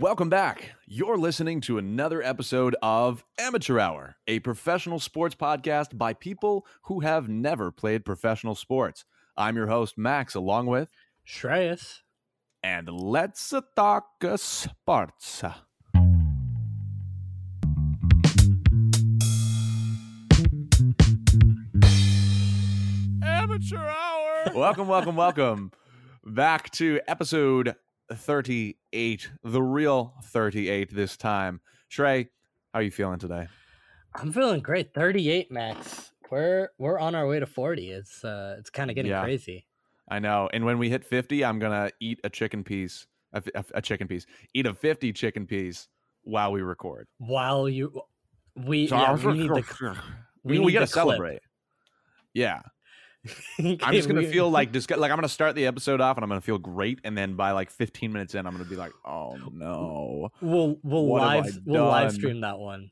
Welcome back. You're listening to another episode of Amateur Hour, a professional sports podcast by people who have never played professional sports. I'm your host, Max, along with, Shreyas. and let's talk sports. Amateur hour. welcome, welcome, welcome back to episode 38, the real 38 this time. Trey, how are you feeling today? I'm feeling great. 38 max. We're we're on our way to 40. It's uh it's kind of getting Yeah. crazy. I know. And when we hit 50, I'm going to eat a chicken piece, a, a, a chicken piece, eat a 50 chicken piece while we record. While you we So yeah, we need to we, we we, got to the clip. celebrate. Yeah. I'm just going to feel like, dis- like I'm going to start the episode off and I'm going to feel great. And then by like 15 minutes in, I'm going to be like, oh no. we'll we'll What live we'll live stream that one.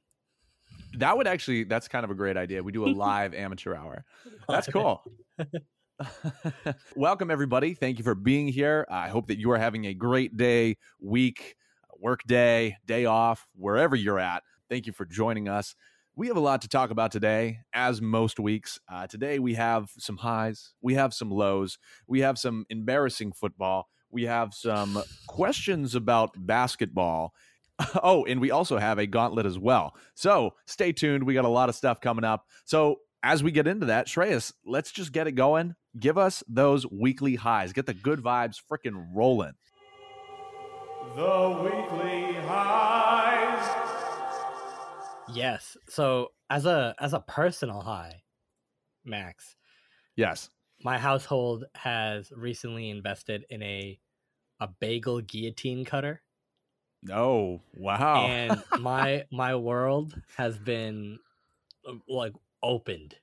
That would actually, that's kind of a great idea. We do a live amateur hour. That's cool. Welcome, everybody. Thank you for being here. I hope that you are having a great day, week, work day, day off, wherever you're at. Thank you for joining us. We have a lot to talk about today, as most weeks. Uh, today, we have some highs, we have some lows, we have some embarrassing football, we have some questions about basketball. Oh, and we also have a gauntlet as well. So stay tuned. We got a lot of stuff coming up. So as we get into that, Shreyas, let's just get it going. Give us those weekly highs. Get the good vibes freaking rolling. The weekly highs. Yes. So as a as a personal high, Max, Yes. my household has recently invested in a a bagel guillotine cutter. Oh, wow. and my my world has been uh, like opened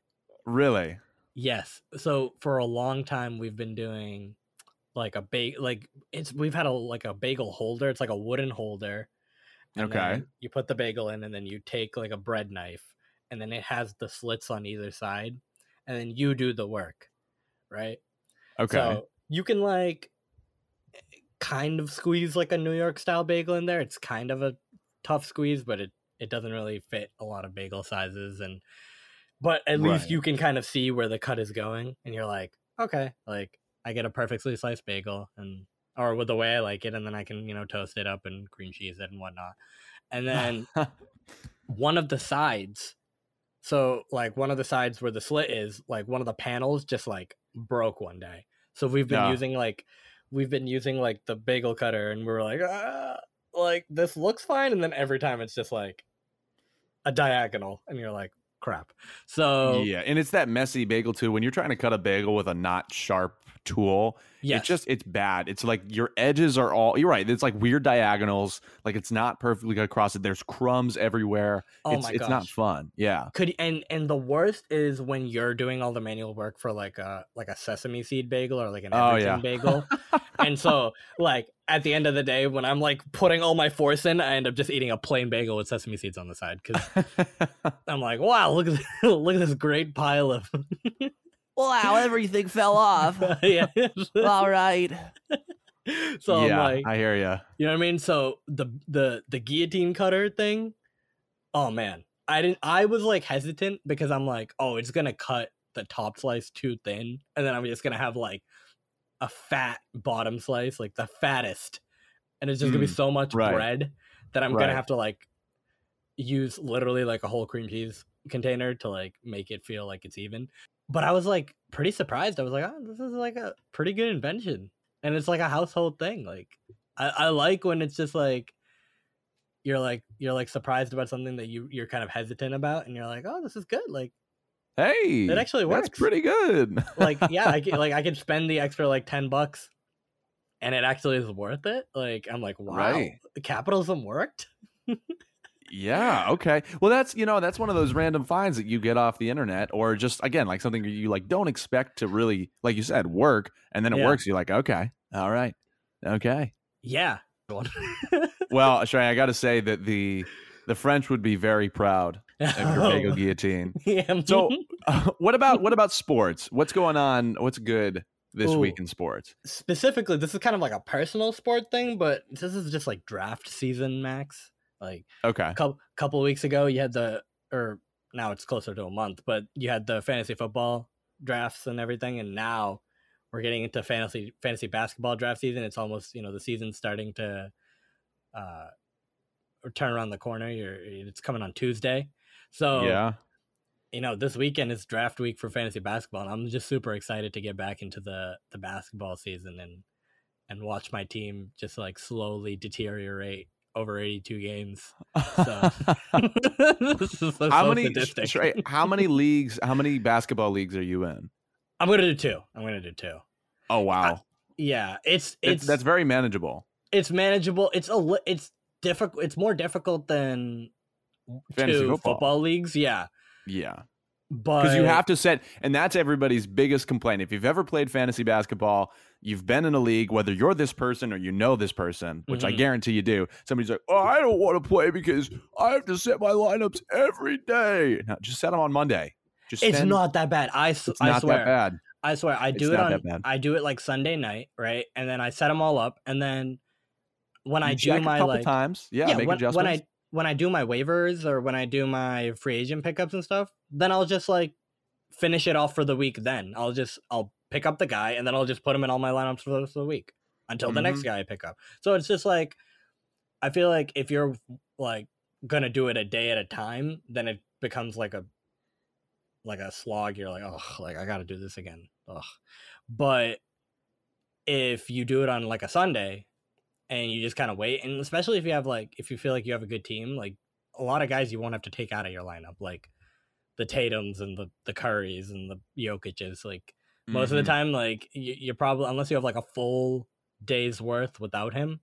really? yes so for a long time we've been doing like a bag like it's we've had a like a bagel holder it's like a wooden holder Okay. you put the bagel in and then you take like a bread knife and then it has the slits on either side and then you do the work right Okay. so you can like kind of squeeze like a New York style bagel in there. It's kind of a tough squeeze, but it it doesn't really fit a lot of bagel sizes and but at least you can kind of see where the cut is going and you're like, okay, like I get a perfectly sliced bagel and or with the way I like it and then I can, you know, toast it up and cream cheese it and whatnot. And then one of the sides so like one of the sides where the slit is like one of the panels just like broke one day so we've been Yeah. using like we've been using like the bagel cutter and we were like ah, like this looks fine and then every time it's just like a diagonal and you're like crap so yeah. And it's that messy bagel, too. When you're trying to cut a bagel with a not sharp tool, yes it's just, it's bad. It's like your edges are all, you're right. It's like weird diagonals. Like it's not perfectly across it. There's crumbs everywhere. oh it's, my it's gosh not fun. Yeah. could and and the worst is when you're doing all the manual work for like a like a sesame seed bagel or like an Oh, yeah. bagel and so like at the end of the day when i'm like putting all my force in i end up just eating a plain bagel with sesame seeds on the side because i'm like wow look at this, look at this great pile of Wow, everything fell off. yeah All right. so i'm yeah. like I hear you. you know what i mean so the the the guillotine cutter thing oh man i didn't i was like hesitant because i'm like oh it's gonna cut the top slice too thin and then i'm just gonna have like a fat bottom slice like the fattest and it's just gonna be Mm, so much right. bread that i'm Right. gonna have to like use literally like a whole cream cheese container to like make it feel like it's even but i was like pretty surprised i was like oh this is like a pretty good invention and it's like a household thing like I, I like when it's just like you're like you're like surprised about something that you you're kind of hesitant about and you're like oh this is good like Hey. It actually works. That's pretty good. like yeah I can, like I can spend the extra like 10 bucks and it actually is worth it like I'm like wow Right. capitalism worked Yeah. Okay. Well, that's you know that's one of those random finds that you get off the internet, or just again like something you like don't expect to really, like you said, work, and then it Yeah. works. You're like, okay, all right, okay. yeah Well, Shrey, I got to say that the the French would be very proud of your bagel guillotine. yeah. So, uh, what about what about sports? What's going on? What's good this week in sports? Specifically, this is kind of like a personal sport thing, but this is just like draft season, Max. Like Okay. a couple couple weeks ago, you had the or now it's closer to a month, but you had the fantasy football drafts and everything, and now we're getting into fantasy fantasy basketball draft season. It's almost you know the season's starting to uh turn around the corner. You're it's coming on Tuesday, so yeah. you know this weekend is draft week for fantasy basketball and i'm just super excited to get back into the the basketball season and and watch my team just like slowly deteriorate over 82 games So- This is so- how many how many leagues how many basketball leagues are you in? i'm gonna do two i'm gonna do two Oh wow. yeah it's It's, it's that's very manageable. it's manageable it's a it's difficult it's more difficult than Fantasy two football. football leagues yeah Yeah. Because you have to set and that's everybody's biggest complaint. If you've ever played fantasy basketball, you've been in a league, whether you're this person or you know this person, which I Mhm. guarantee you do. Somebody's like, Oh, I don't want to play because I have to set my lineups every day. No, just set them on Monday. Just it's spend- not that bad i, it's I not swear that bad. I swear, I It's do it on. I do it like Sunday night, right? And then I set them all up, and then when I do my a couple like, times. Yeah, make when, adjustments. when I when I do my waivers or when I do my free agent pickups and stuff, then I'll just like finish it off for the week. Then I'll just I'll pick up the guy, and then I'll just put him in all my lineups for the rest of the week until the next Mhm. guy I pick up. So it's just like I feel like if you're like gonna do it a day at a time, then it becomes like a like a slog. You're like, oh, like I got to do this again. Ugh. But if you do it on like a Sunday and you just kind of wait, and especially if you have like if you feel like you have a good team, like a lot of guys you won't have to take out of your lineup, like the Tatum's and the the Currys and the Jokic's. Like most of Mhm. the time, like you, you're probably unless you have like a full day's worth without him,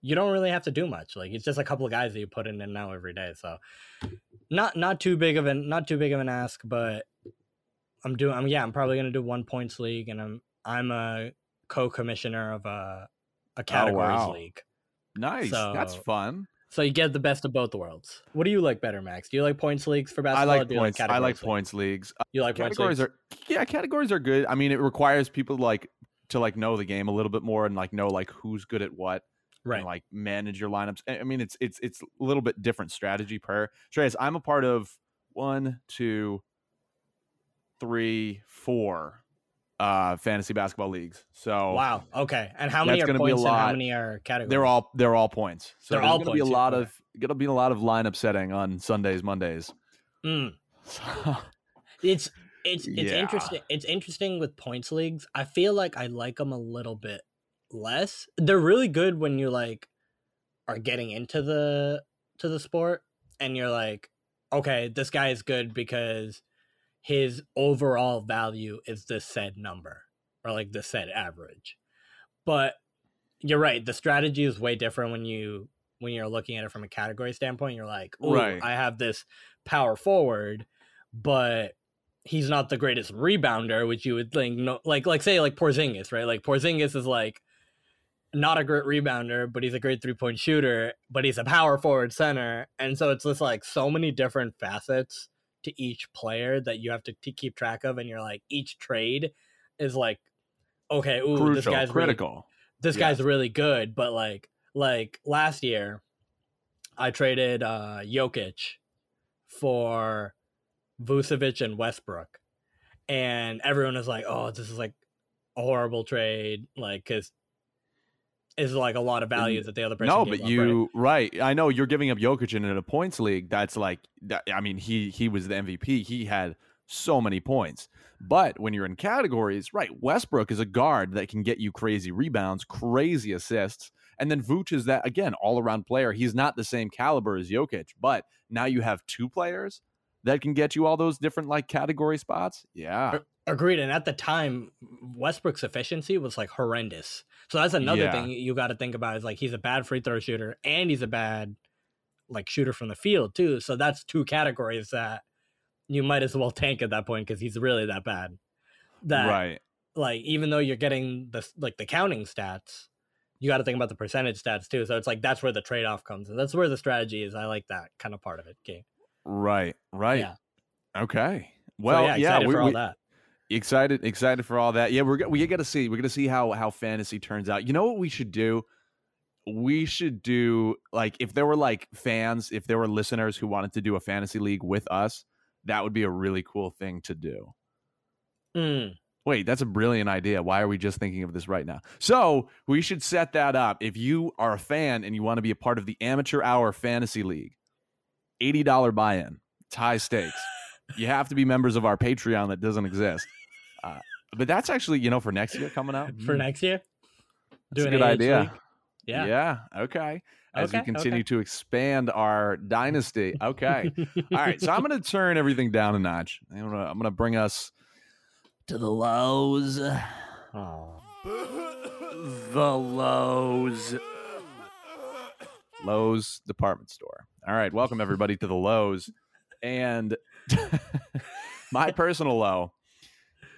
you don't really have to do much. Like it's just a couple of guys that you put in and now every day. So not not too big of an not too big of an ask, but I'm doing. I'm yeah. I'm probably gonna do one points league, and I'm I'm a co-commissioner of a a categories wow. league. Nice. That's fun. So you get the best of both worlds. What do you like better, Max? Do you like points leagues for I basketball? or like do you points. I like leagues? points leagues. Uh, You like points categories leagues? are yeah, categories are good. I mean, it requires people like to like know the game a little bit more and like know like who's good at what right. and like manage your lineups. I I mean, it's it's it's a little bit different strategy per. Shreyas, I'm a part of one, two, three, four uh fantasy basketball leagues. So wow. Okay. And how many are gonna be a points and how many are categories? they're all they're all points. So They're all gonna be a points, yeah, lot of gonna be a lot of lineup setting on Sundays, Mondays. Mm. It's it's it's Yeah. interesting. It's interesting with points leagues. I feel like I like them a little bit less. They're really good when you like are getting into the to the sport and you're like, okay, this guy is good because his overall value is this said number or like the said average. But you're right, the strategy is way different when you when you're looking at it from a category standpoint. You're like, oh, Right. I have this power forward, but he's not the greatest rebounder, which you would think no like like say like Porzingis, right? Like Porzingis is like not a great rebounder, but he's a great three point shooter, but he's a power forward center. And so it's just like so many different facets to each player that you have to t- keep track of. And you're like, each trade is like, okay, ooh, this crucial, guy's really critical. this Yes. guy's really good, but like like last year, I traded uh Jokic for Vucevic and Westbrook, and everyone is like, "Oh, this is like a horrible trade," like because it's like a lot of value that the other person. No, but up, right? you right. I know you're giving up Jokic in a points league. That's like that, I mean, he he was the MVP. He had so many points. But when you're in categories, right, Westbrook is a guard that can get you crazy rebounds, crazy assists. And then Vooch is that again, all around player. He's not the same caliber as Jokic, but now you have two players that can get you all those different like category spots. Yeah. Agreed. And at the time, Westbrook's efficiency was like horrendous. So that's another Yeah. thing you got to think about is like he's a bad free throw shooter and he's a bad like shooter from the field too. So that's two categories that you might as well tank at that point because he's really that bad. That right. like even though you're getting the like the counting stats, you got to think about the percentage stats too. So it's like that's where the trade off comes, and that's where the strategy is. I like that kind of part of it. Okay. Right. Right. Yeah. Okay. So, Well, yeah, yeah, excited we, for all we- that. excited excited for all that yeah we're we got to see we're gonna see how how fantasy turns out you know what we should do we should do like if there were like fans if there were listeners who wanted to do a fantasy league with us that would be a really cool thing to do Mm. wait that's a brilliant idea why are we just thinking of this right now so we should set that up if you are a fan and you want to be a part of the amateur hour fantasy league $80 buy-in it's high stakes you have to be members of our patreon that doesn't exist uh, but that's actually you know for next year coming out For mm, next year, that's a doing good AH idea League? Yeah. yeah. Okay. As we continue okay. to expand our dynasty. Okay. All right. So I'm going to turn everything down a notch. I'm going to I'm going to bring us To the lows. Aw. The lows. Lowe's department store. All right. Welcome everybody to the lows. And my personal low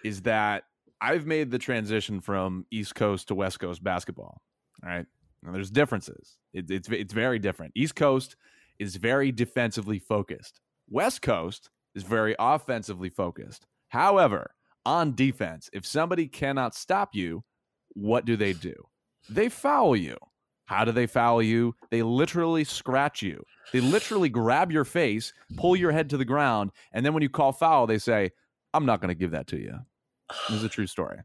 is that I've made the transition from East Coast to West Coast basketball. All right. Now, there's differences. It, it's it's very different. East Coast is very defensively focused. West Coast is very offensively focused. However, on defense, if somebody cannot stop you, what do they do? They foul you. How do they foul you? They literally scratch you. They literally grab your face, pull your head to the ground, and then when you call foul, they say, I'm not going to give that to you. This is a true story.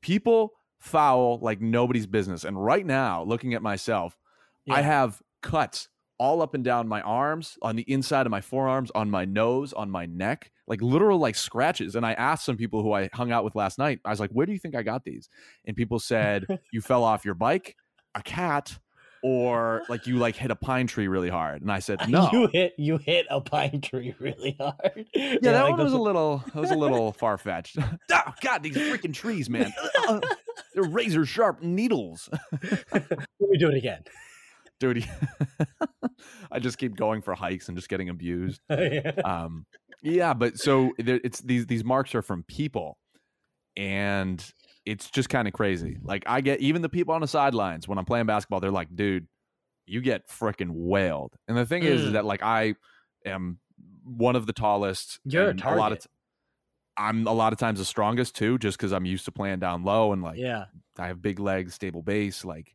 People foul like nobody's business. And right now, looking at myself, I have cuts all up and down my arms, on the inside of my forearms, on my nose, on my neck, like literal like scratches. And I asked some people who I hung out with last night, I was like, where do you think I got these? And people said, you fell off your bike, a cat, or like you like hit a pine tree really hard. And I said, no. you hit you hit a pine tree really hard. yeah, that like one was a little, that was a little far fetched. oh God, these freaking trees, man! Uh, they're razor sharp needles, Let me do it again. dude. I just keep going for hikes and just getting abused. Yeah. um yeah but so there, it's these these marks are from people and it's just kind of crazy like i get even the people on the sidelines when i'm playing basketball they're like dude you get freaking wailed and the thing is, is Mm. that like i am one of the tallest You're a a lot of target. t- i'm a lot of times the strongest too just because i'm used to playing down low and like yeah. I have big legs, stable base. Like,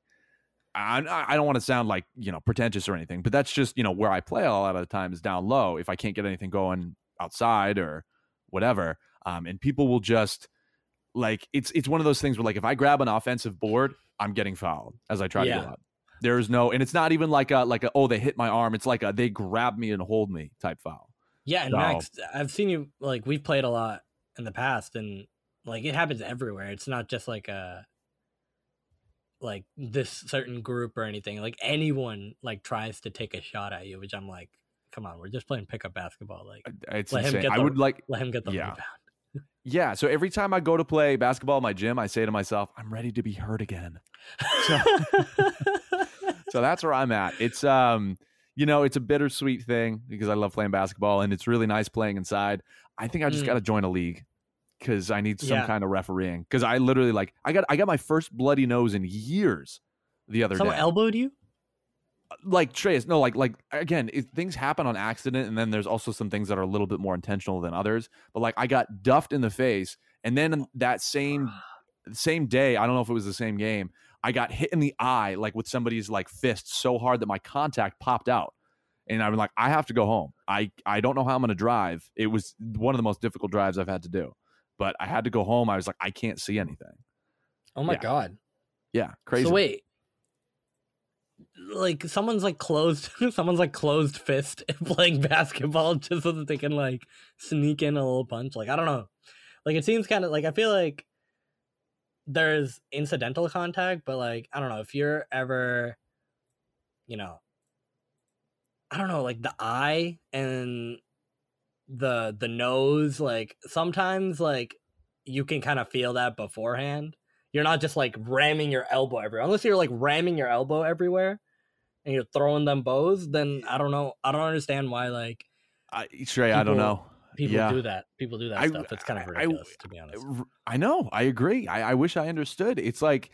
I, I don't want to sound like you know pretentious or anything, but that's just you know where I play a lot of the time is down low. If I can't get anything going outside or whatever, um, and people will just like it's it's one of those things where like if I grab an offensive board, I'm getting fouled as I try to Yeah. go up. There's no, and it's not even like a like a oh they hit my arm. It's like a they grab me and hold me type foul. Yeah, and So- Max, I've seen you like we've played a lot in the past, and like it happens everywhere. It's not just like a like this certain group or anything. Like anyone like tries to take a shot at you, which I'm like, come on, we're just playing pickup basketball. Like It's Let him insane. get I would like let him get the Yeah. rebound. Yeah. So every time I go to play basketball in my gym, I say to myself, I'm ready to be hurt again. So- so that's where I'm at. It's um, you know, it's a bittersweet thing because I love playing basketball and it's really nice playing inside. I think I just Mm. got to join a league because I need some Yeah. kind of refereeing. Because I literally like I got I got my first bloody nose in years the other Someone day. elbowed you? Like Trey's, no, like like again, it, things happen on accident, and then there's also some things that are a little bit more intentional than others. But like I got duffed in the face, and then that same same day, I don't know if it was the same game, I got hit in the eye like with somebody's like fist so hard that my contact popped out. And I'm like, I have to go home. I I don't know how I'm gonna drive. It was one of the most difficult drives I've had to do. But I had to go home. I was like, I can't see anything. Oh my Yeah. god. Yeah, crazy. So wait. Like someone's like closed someone's like closed fist playing basketball just so that they can like sneak in a little punch. Like I don't know. Like it seems kind of like I feel like there's incidental contact, but like I don't know if you're ever you know I don't know, like the eye and the the nose, like sometimes like you can kind of feel that beforehand you're not just like ramming your elbow everywhere. Unless you're like ramming your elbow everywhere and you're throwing them bows, then I don't know. I don't understand why like I, Trey, I don't know. people Yeah. do that. People do that I- stuff. It's kind of I- I- ridiculous to be honest. I know. I agree. I, I wish I understood. It's like,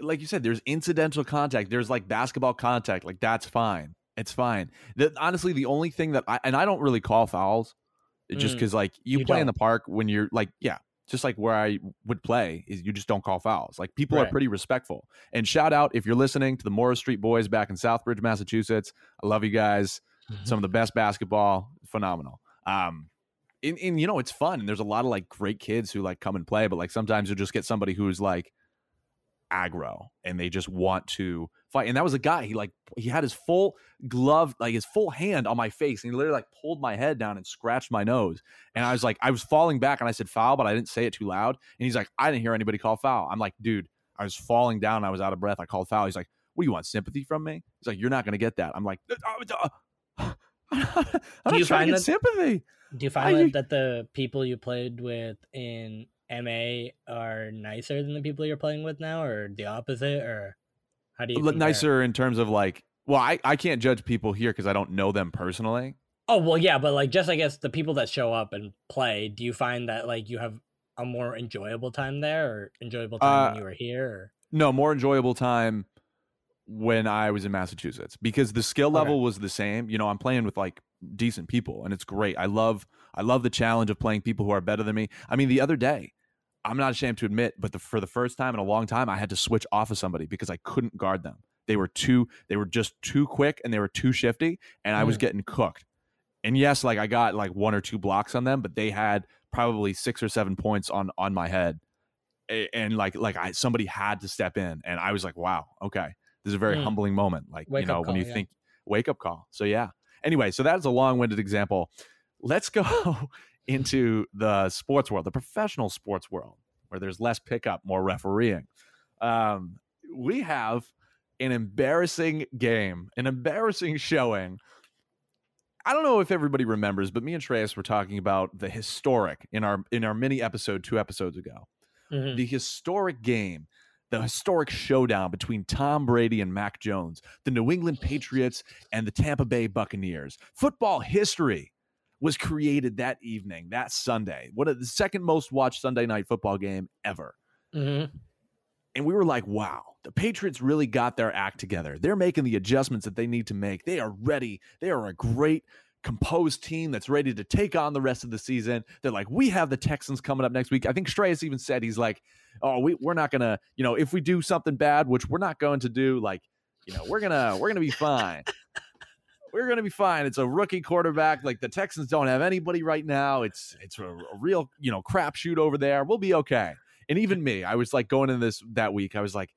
like you said, there's incidental contact. There's like basketball contact. Like that's fine. It's fine. The, honestly, the only thing that I and I don't really call fouls, just Mm. because like you, You play in the park when you're like, yeah, just like where I would play, is you just don't call fouls. Like people are pretty respectful. And shout out if you're listening to the Morris Street Boys back in Southbridge, Massachusetts. I love you guys. Some of the best basketball, phenomenal. Um, and, and you know it's fun. And there's a lot of like great kids who like come and play, but like sometimes you'll just get somebody who's like aggro and they just want to fight. And that was a guy. He like he had his full glove, like his full hand on my face, and he literally like pulled my head down and scratched my nose. And I was like, I was falling back, and I said foul, but I didn't say it too loud. And he's like, I didn't hear anybody call foul. I'm like, dude, I was falling down. I was out of breath. I called foul. He's like, what do you want sympathy from me? He's like, you're not gonna get that. I'm like, "Uh, uh, I'm not you trying to find get that- sympathy. Do you I- find that, that the people you played with in MA are nicer than the people you're playing with now, or the opposite, or how do you? Compare? nicer in terms of like well i, I can't judge people here because i don't know them personally Oh well, yeah, but like just I guess the people that show up and play. Do you find that like you have a more enjoyable time there, or enjoyable time Uh, when you were here? Or? no more enjoyable time when i was in massachusetts because the skill Okay. level was the same you know i'm playing with like decent people and it's great i love i love the challenge of playing people who are better than me i mean the other day i'm not ashamed to admit but the, for the first time in a long time i had to switch off of somebody because i couldn't guard them. They were too they were just too quick and they were too shifty and i was Mm. getting cooked. And yes like i got like one or two blocks on them but they had probably six or seven points on on my head. A- and like like i somebody had to step in and i was like wow okay. This is a very Mm. humbling moment like Wake you know up when you yeah. think wake up call. So yeah. Anyway so that's a long-winded example. Let's go into the sports world the professional sports world where there's less pickup more refereeing um, we have an embarrassing game an embarrassing showing I don't know if everybody remembers, but me and Shreyas were talking about the historic in our in our mini episode two episodes ago. Mhm. The historic game, the historic showdown between Tom Brady and Mac Jones, the New England Patriots and the Tampa Bay Buccaneers. Football history was created that evening, that Sunday. What a, the second most watched Sunday night football game ever. Mhm. And we were like, wow, the Patriots really got their act together. They're making the adjustments that they need to make. They are ready. They are a great, composed team that's ready to take on the rest of the season. They're like, we have the Texans coming up next week. I think Shreyas even said, he's like, oh, we, we're not going to, you know, if we do something bad, which we're not going to do, like, you know, we're going to, we're going to be fine. We're gonna be fine. It's a rookie quarterback. Like the Texans don't have anybody right now. It's it's a, a real you know crapshoot over there. We'll be okay. And even me, I was like going in this that week. I was like,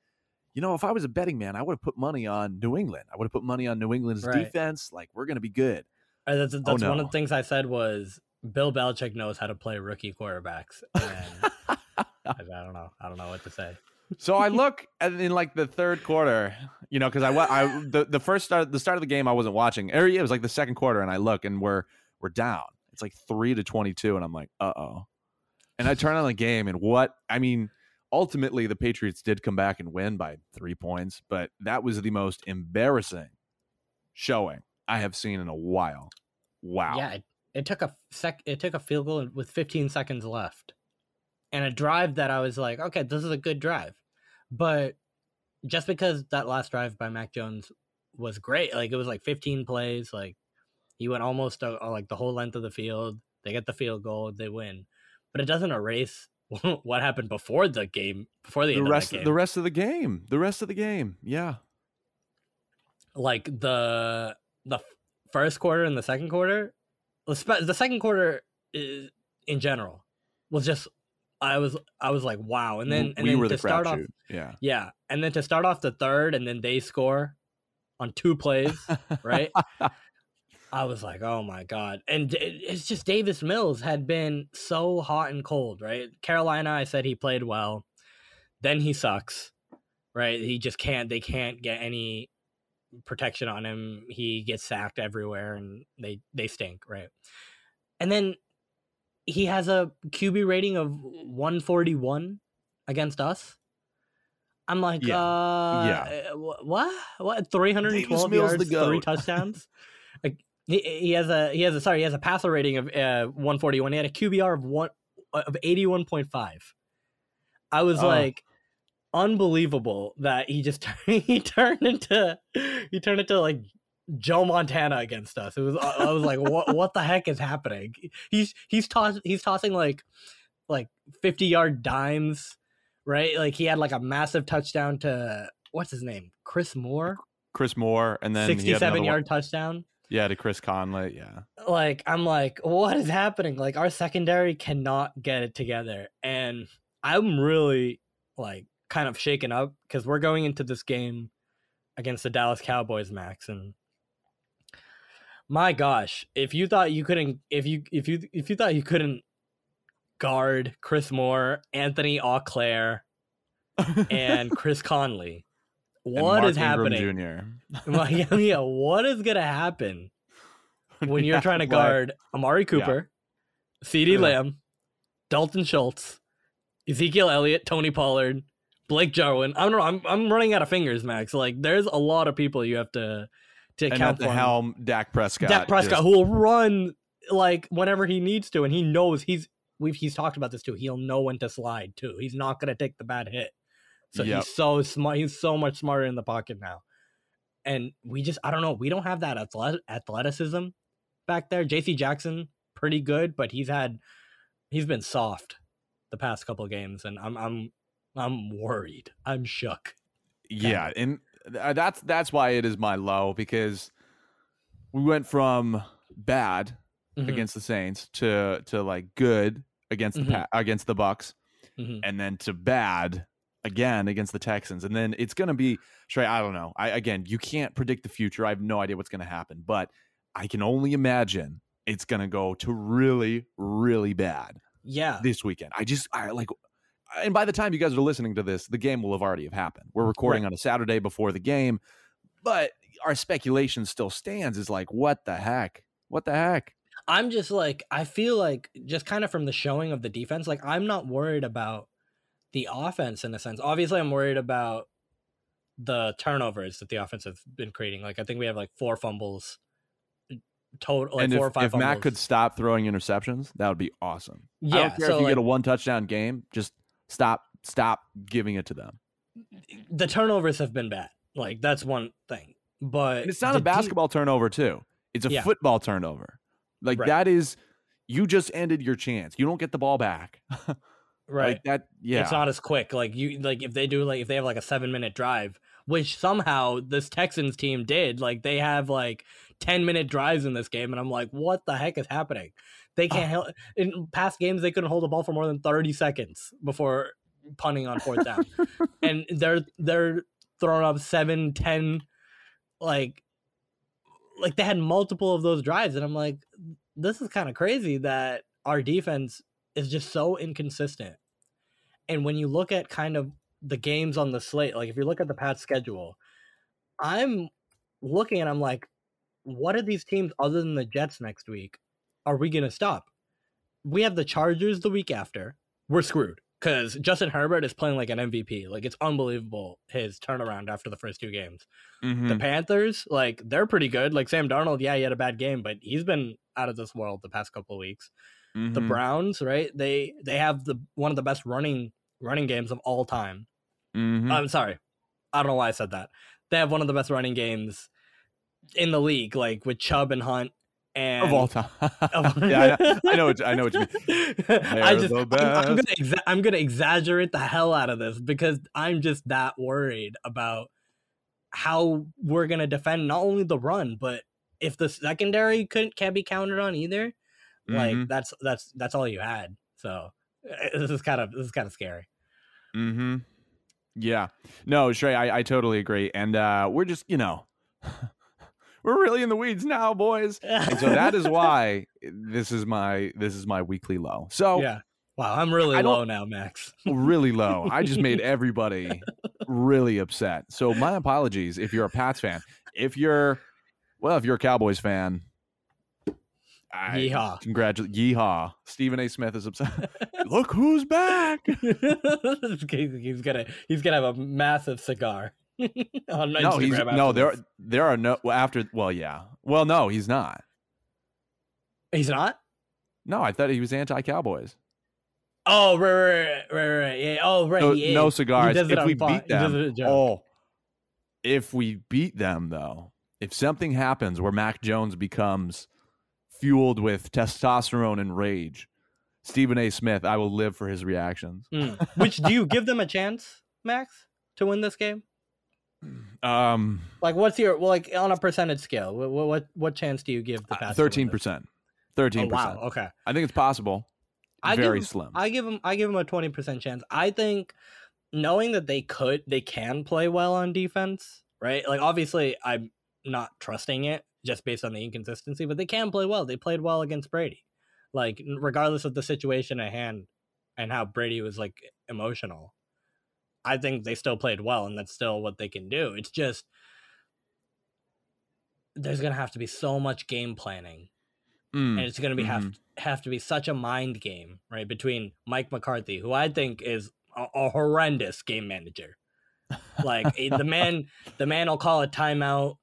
you know, if I was a betting man, I would have put money on New England. I would have put money on New England's Right. defense. Like we're gonna be good. Uh, That's, that's one no. of the things I said was Bill Belichick knows how to play rookie quarterbacks. And I, I don't know. I don't know what to say. So I look at in like the third quarter, you know, because I, I the, the first start the start of the game I wasn't watching. Or it was like the second quarter, and I look and we're we're down. It's like three to twenty two, and I'm like, uh oh. And I turn on the game, and what I mean, ultimately the Patriots did come back and win by three points, but that was the most embarrassing showing I have seen in a while. Wow. Yeah, it, it took a sec. It took a field goal with 15 seconds left, and a drive that I was like, okay, this is a good drive, but just because that last drive by Mac Jones was great, like it was like 15 plays, like he went almost uh, uh, like the whole length of the field. They get the field goal, they win, but it doesn't erase what happened before the game, before the, The end rest of game. the rest of the game. The rest of the game. Yeah. like the the first quarter and the second quarter the the second quarter is, in general was just i was i was like wow. And then and we then were to the start off. Yeah. yeah. And then to start off the third and then they score on two plays right? I was like oh my god. And it's just davis mills had been so hot and cold right? Carolina i said he played well. Then he sucks right? He just can't they can't get any protection on him. He gets sacked everywhere and they they stink right? And then he has a qb rating of 141 against us. I'm like Yeah. uh Yeah. what? What? 312 Mills the yards three touchdowns? Like he, he has a he has a sorry he has a passer rating of uh 141 he had a qbr of one of 81.5 i was Oh. like unbelievable that he just he turned into he turned into like Joe Montana against us. It was I was like what what the heck is happening? He's he's toss he's tossing like like 50 yard dimes, right? Like he had like a massive touchdown to what's his name? Chris Moore, Chris Moore, and then 67 yard one- touchdown. Yeah, to Chris Conley. Yeah. Like I'm like, what is happening? Like our secondary cannot get it together, and I'm really like kind of shaken up because we're going into this game against the Dallas Cowboys, Max, and my gosh, if you thought you couldn't, if you if you if you thought you couldn't guard Chris Moore, Antony Auclair, and Chris Conley, what is Ingram happening? Jr. Like, yeah, what is gonna happen when you're Yeah, trying to guard Amari Cooper, C.D. Yeah. Lamb, Dalton Schultz, Ezekiel Elliott, Tony Pollard, Blake Jarwin? I don't know. I'm I'm running out of fingers, Max. Like, there's a lot of people you have to to and account at the for. helm, Dak Prescott. Dak Prescott, just- who will run like whenever he needs to, and he knows he's we've he's talked about this too. He'll know when to slide too. He's not gonna take the bad hit. So Yep. he's so smart. He's so much smarter in the pocket now. And we just I don't know. We don't have that athleticism back there. J.C. Jackson pretty good, but he's had he's been soft the past couple games, and I'm I'm I'm worried. I'm shook. Yeah, and that's that's why it is my low because we went from bad Mhm, against the Saints to to like good against the Mhm. pa- against the Bucks, mhm. and then to bad again against the Texans, and then it's gonna be straight. I don't know. I again, you can't predict the future. I have no idea what's gonna happen, but I can only imagine it's gonna go to really, really bad Yeah. this weekend. I just I like and by the time you guys are listening to this, the game will have already have happened. We're recording on a Saturday before the game, but our speculation still stands is like what the heck? What the heck? I'm just like I feel like just kind of from the showing of the defense, like I'm not worried about the offense in a sense. Obviously, I'm worried about the turnovers that the offense has been creating. Like I think we have like four fumbles total, like and four if, or five if fumbles. Matt could stop throwing interceptions, that would be awesome. Yeah, I don't care so if you like, get a one touchdown game, just stop stop giving it to them. the turnovers have been bad. Like that's one thing, but And it's not a de- basketball turnover too. It's a Yeah. football turnover. Like Right. that is you just ended your chance. You don't get the ball back. right? Like that yeah. It's not as quick. Like you like if they do like if they have like a seven minute drive, which somehow this Texans team did, like they have like ten minute drives in this game, and I'm like, what the heck is happening? They can't help in past games they couldn't hold the ball for more than 30 seconds before punting on fourth down. and they're they're throwing up seven, ten, like like they had multiple of those drives, and I'm like, this is kind of crazy that our defense is just so inconsistent. And when you look at kind of the games on the slate, like if you look at the Pats schedule, I'm looking and I'm like, what are these teams other than the Jets next week? Are we gonna stop? We have the Chargers the week after. We're screwed because Justin Herbert is playing like an MVP. Like it's unbelievable his turnaround after the first two games. The Mhm. Panthers, like they're pretty good. Like Sam Darnold, yeah, he had a bad game, but he's been out of this world the past couple of weeks. The Mhm. Browns, right? They they have the one of the best running running games of all time. Mhm. I'm sorry, I don't know why I said that. They have one of the best running games in the league, like with Chubb and Hunt. And of all time. of- yeah, I know, I know what you- I know what you mean. I They're just the I'm, I'm gonna exa- I'm gonna exaggerate the hell out of this because I'm just that worried about how we're gonna defend not only the run but if the secondary couldn't can't be counted on either like Mhm. that's that's that's all you had so eh, this is kind of this is kind of scary Mm-hmm. Yeah. No, Shrey, I, I totally agree. And uh we're just, you know, we're really in the weeds now, boys. And so that is why this is my this is my weekly low. So yeah wow i'm really I low now max really low. I just made everybody really upset. So my apologies if you're a Pats fan. If you're well, if you're a Cowboys fan, I Yeehaw. congratulate yeehaw. Stephen A. Smith is upset. Look who's back. he's, he's gonna he's gonna have a massive cigar on no, he's no. There, this. there are no well, after. Well, yeah. Well, no, he's not. he's not No, I thought he was anti-Cowboys. Oh right, right, right, right, right. Yeah. Oh right. No, no cigars. If we beat them, it as a joke. oh, if we beat them though, if something happens where Mac Jones becomes fueled with testosterone and rage, Stephen A. Smith, I will live for his reactions. Mm. Which do you give them a chance, Max, to win this game? Um, Like, what's your well, like on a percentage scale? What what what chance do you give the Pats? to win Uh, thirteen this? percent. Oh, Thirteen wow. percent. Okay. I think it's possible. I Very give, slim. I give them I give them a 20% chance. I think knowing that they could they can play well on defense, right? Like obviously I'm not trusting it just based on the inconsistency, but they can play well. They played well against Brady. Like regardless of the situation at hand and how Brady was like emotional. I think they still played well and that's still what they can do. It's just there's going to have to be so much game planning Mm, and it's going to be have have to be such a mind game, right? Between Mike McCarthy, who I think is a, a horrendous game manager, like eh, the man, the man will call a timeout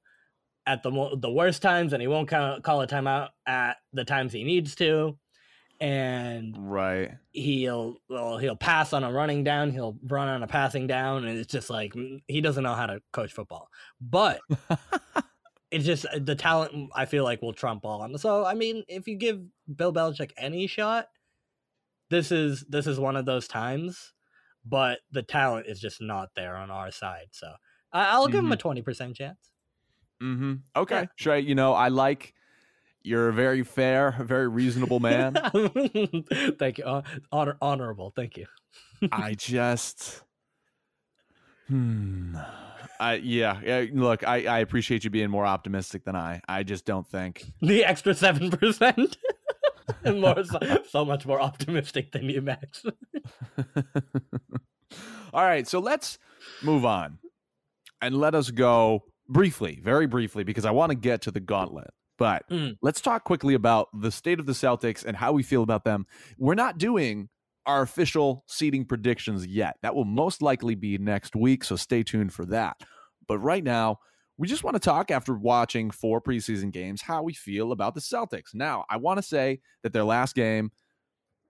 at the the worst times, and he won't call, call a timeout at the times he needs to, and right. he'll well, he'll pass on a running down, he'll run on a passing down, and it's just like mm, he doesn't know how to coach football, but it's just the talent mm, I feel like will trump all. And so I mean, if you give Bill Belichick any shot, this is this is one of those times. But the talent is just not there on our side. So I, I'll give him a twenty percent chance. Mm-hmm. Okay. Yeah. Sure. You know, I like. You're a very fair, very reasonable man. Thank you, Hon- honor honorable. Thank you. I just. Hmm. I yeah. yeah look, I, I appreciate you being more optimistic than I. I just don't think. The extra seven percent. and more so, so much more optimistic than you, Max. All right, so let's move on and let us go briefly, very briefly, because I want to get to the gauntlet. But Mm. let's talk quickly about the state of the Celtics and how we feel about them. We're not doing our official seating predictions yet. That will most likely be next week, so stay tuned for that. But right now, we just want to talk after watching four preseason games how we feel about the Celtics. Now, I want to say that their last game,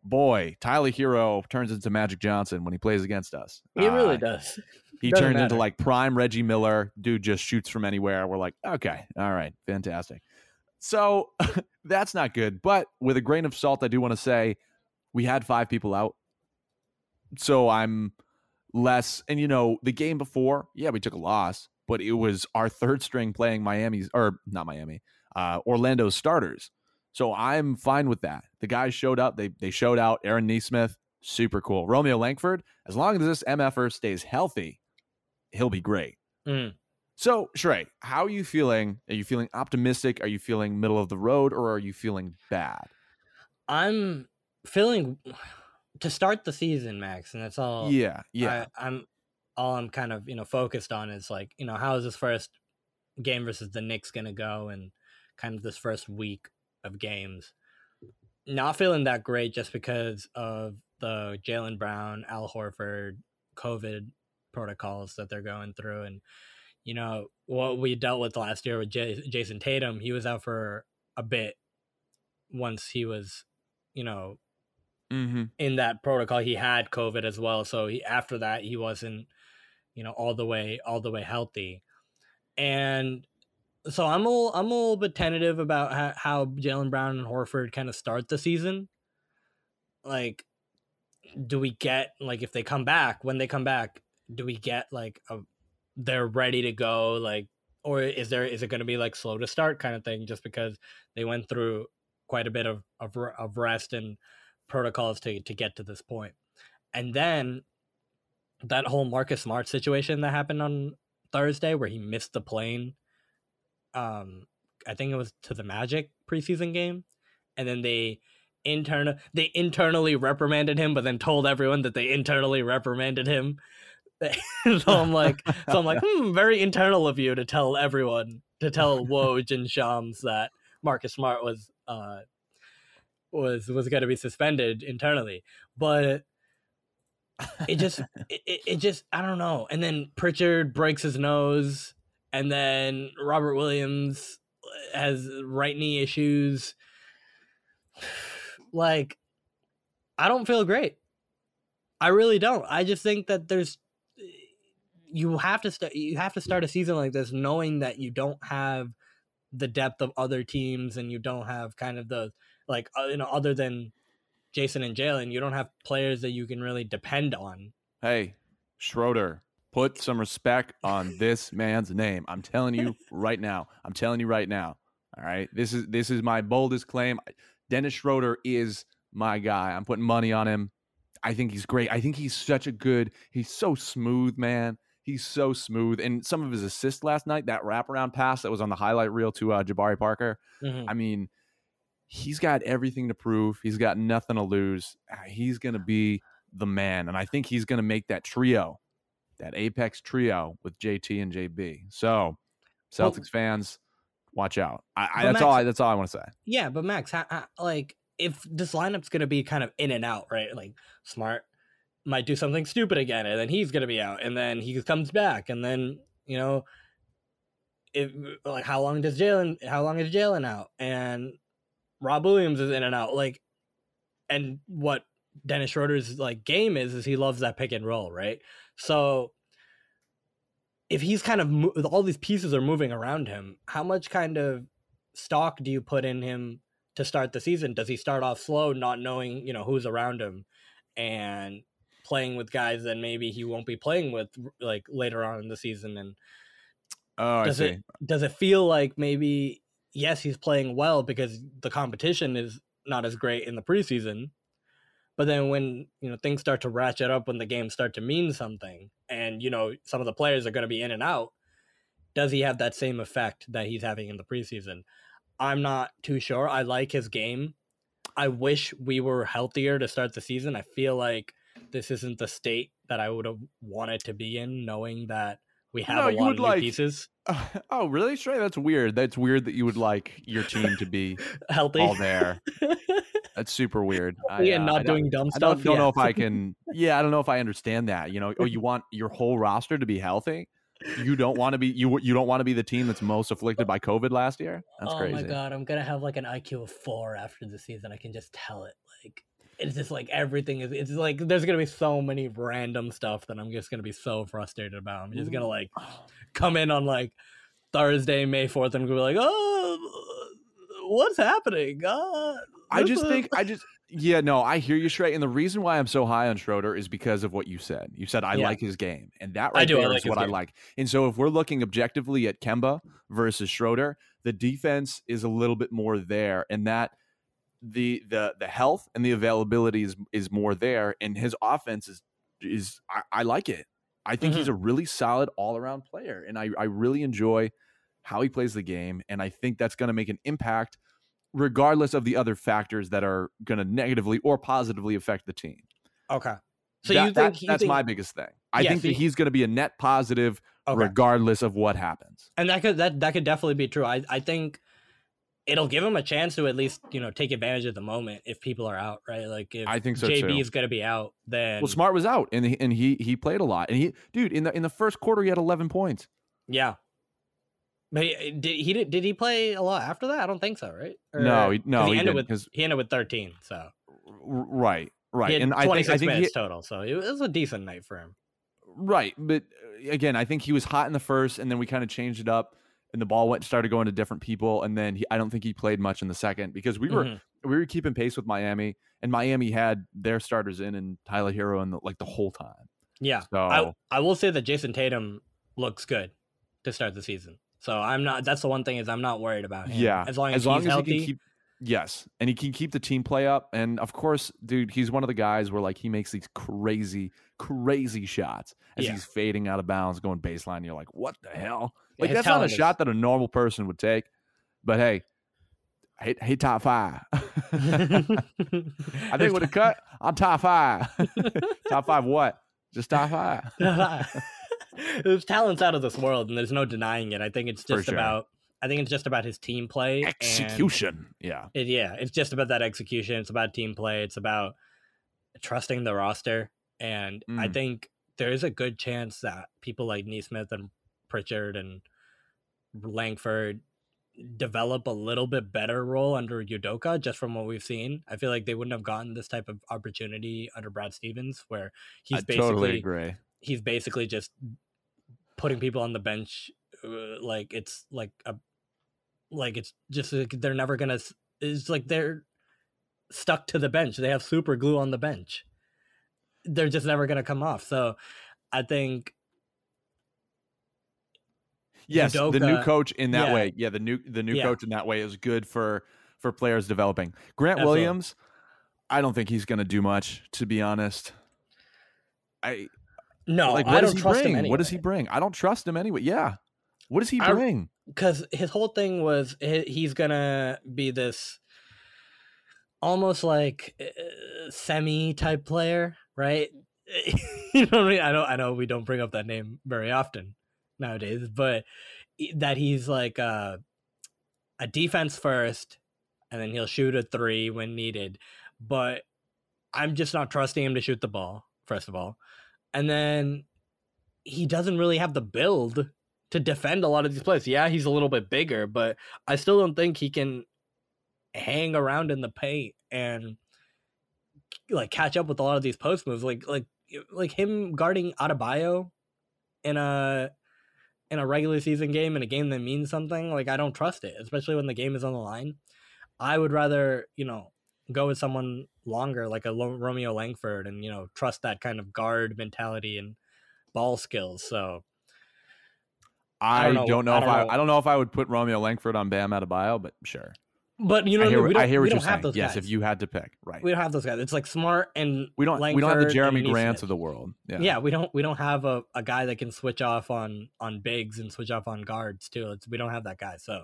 boy, Tyler Herro turns into Magic Johnson when he plays against us. He really Uh, does. He Doesn't turned into like prime Reggie Miller. Dude just shoots from anywhere. We're like, okay, all right, fantastic. So that's not good. But with a grain of salt, I do want to say we had five people out. So I'm less, and you know, the game before, yeah, we took a loss, but it was our third string playing Miami's, or not Miami, uh, Orlando's starters. So I'm fine with that. The guys showed up. They they showed out. Aaron Nesmith, super cool. Romeo Langford, as long as this MFer stays healthy, he'll be great. Mm. So, Shrey, how are you feeling? Are you feeling optimistic? Are you feeling middle of the road, or are you feeling bad? I'm feeling to start the season, Max, and that's all. yeah, yeah, I, I'm all I'm kind of you know focused on is like you know how is this first game versus the Knicks gonna go, and kind of this first week of games. Not feeling that great just because of the Jaylen Brown, Al Horford, COVID protocols that they're going through, and you know what we dealt with last year with J- Jayson Tatum. He was out for a bit once he was, you know, mm-hmm. in that protocol he had covid as well so he after that he wasn't you know all the way all the way healthy and so i'm a little, i'm a little bit tentative about how, how jaylen brown and horford kind of start the season like do we get like if they come back when they come back do we get like a they're ready to go like or is there is it going to be like slow to start kind of thing just because they went through quite a bit of of, of rest and protocols to to get to this. And then that whole Marcus Smart situation that happened on Thursday where he missed the plane um I think it was to the Magic preseason game and then they internal they internally reprimanded him but then told everyone that they internally reprimanded him. so I'm like so I'm like hmm very internal of you to tell everyone to tell Woj and Shams that Marcus Smart was uh was was going to be suspended internally. But it just it, it- it just i don't know. And then pritchard breaks his nose and then robert williams has right knee issues. Like i don't feel great. I really don't. I just think that there's you have to start you have to start a season like this knowing that you don't have the depth of other teams and you don't have kind of the like uh, you know other than Jayson and Jaylen, you don't have players that you can really depend on. Hey, Schroeder, put some respect on this man's name. I'm telling you right now. I'm telling you right now. All right. This is this is my boldest claim. Dennis Schroeder is my guy. I'm putting money on him. I think he's great. I think he's such a good, he's so smooth, man. He's so smooth. And some of his assists last night, that wraparound pass that was on the highlight reel to uh, Jabari Parker. Mhm. I mean, he's got everything to prove. He's got nothing to lose. Ah, He's going to be the man. And I think he's going to make that trio, that apex trio with JT and JB. So, Well- Celtics fans, watch out. I, I, that's all. I, that's all I want to say. Yeah, but Max, ha- ha- like if this lineup's gonna be kind of in and out, right? Like Smart might do something stupid again, and then he's gonna be out, and then he comes back, and then you know, if like how long does Jaylen? How long is Jaylen out? And Rob Williams is in and out, like, and what Dennis Schroeder's like game is is he loves that pick and roll, right? So if he's kind of mo- all these pieces are moving around him, how much kind of stock do you put in him to start the season? Does he start off slow, not knowing you know who's around him, and playing with guys that maybe he won't be playing with like later on in the season? And Oh, I does it does it feel like maybe yes he's playing well because the competition is not as great in the preseason, but then when you know things start to ratchet up when the games start to mean something, and you know some of the players are going to be in and out, does he have that same effect that he's having in the preseason? I'm not too sure. I like his game. I wish we were healthier to start the season. I feel like this isn't the state that I would have wanted to be in, knowing that we have No, a lot of new like- pieces. oh, really? Trey? That's weird. That's weird that you would like your team to be Healthy. all there. That's super weird. I, yeah, uh, not I doing dumb I stuff. don't, don't know if I can. Yeah, I don't know if I understand that. You know, oh, you want your whole roster to be healthy. You don't want to be you. You don't want to be the team that's most afflicted by COVID last year. That's oh crazy. Oh my god, I'm gonna have like an IQ of four after the season. I can just tell it. It's just like everything is. It's like there's gonna be so many random stuff that I'm just gonna be so frustrated about. I'm just gonna like come in on like Thursday, May fourth, and be like, oh, what's happening? Uh, I just is-" think I just yeah no I hear you straight and the reason why I'm so high on Schroeder is because of what you said. You said I Yeah. like his game and that I right do, I there like is what I like. And so if we're looking objectively at Kemba versus Schroeder, the defense is a little bit more there and that the the the health and the availability is is more there and his offense is is I, I like it. I think Mm-hmm. he's a really solid all around player and I I really enjoy how he plays the game and I think that's going to make an impact regardless of the other factors that are going to negatively or positively affect the team. okay. So That- you that- think you that's think- my biggest thing. I Yeah, think that he's going to be a net positive okay. regardless of what happens. and that could that that could definitely be true. I I think it'll give him a chance to at least you know take advantage of the moment if people are out, right? Like if I think so JB too. is going to be out, then Well, Smart was out and he, and he he played a lot. And he dude, in the in the first quarter he had 11 points. yeah. But he, did he did, did he play a lot after that? I don't think so, right? No, Or- he- no, 'cause he ended didn't, with 'cause- he ended with thirteen, so Right. Right. he And I think I think he, minutes total. So it was a decent night for him. Right, but uh, again, I think he was hot in the first, and then we kind of changed it up, and the ball went started going to different people, and then he, I don't think he played much in the second because we were Mhm. we were keeping pace with Miami, and Miami had their starters in and Tyler Herro in the, like the whole time. Yeah, So I I will say that Jayson Tatum looks good to start the season. So I'm not. That's the one thing is I'm not worried about him. yeah, as long as, as long he's as healthy. he can keep yes, and he can keep the team play up, and of course, dude, he's one of the guys where like he makes these crazy, crazy shots as Yeah. he's fading out of bounds, going baseline. You're like, what the hell? Like his that's not a is- shot that a normal person would take. But hey, hey, hey top five. I think with a cut, I'm top five. top five what? Just top five. his talent's out of this world, and there's no denying it. I think it's just sure. about. I think it's just about his team play. and Execution. Yeah. It, yeah, it's just about that execution. It's about team play. It's about trusting the roster, and I Mm. think there is a good chance that people like Nesmith and Pritchard and Langford develop a little bit better role under Udoka just from what we've seen. I feel like they wouldn't have gotten this type of opportunity under Brad Stevens where he's I basically totally agree. he's basically just putting people on the bench uh, like it's like a like it's just like they're never gonna it's like they're stuck to the bench. They have super glue on the bench. They're just never to come off. So I think Yes, the new coach in that yeah. way. Yeah, the new the new Yeah. coach in that way is good for for players developing. Grant Absolutely. Williams, I don't think he's going to do much to be honest. I no, like I what don't does he trust bring? anyway. What does he bring? I don't trust him anyway. Yeah. What does he I- bring? Because his whole thing was he's gonna be this almost like uh, semi type player, right? you know what I mean? I don't. I know we don't bring up that name very often nowadays, but that he's like uh, a defense first, and then he'll shoot a three when needed. But I'm just not trusting him to shoot the ball. First of all, and then he doesn't really have the build to defend a lot of these plays. Yeah, he's a little bit bigger, but I still don't think he can hang around in the paint and like catch up with a lot of these post moves. Like like like him guarding Adebayo in a in a regular season game in a game that means something. Like I don't trust it, especially when the game is on the line. I would rather you know go with someone longer like a Romeo Langford and you know trust that kind of guard mentality and ball skills. So I, don't don't know- know, I if don't I know. I don't know if I would put Romeo Langford on Bam Adebayo, but sure. But you know, I hear, I, mean? we I hear what you're have saying. Yes, guys. if you had to pick, right. we don't have those guys. It's like Smart and We don't we don't have the Jerami Grants of the world. Yeah. Yeah. we don't we don't have a, a guy that can switch off on on bigs and switch off on guards too. It's, we don't have that guy. So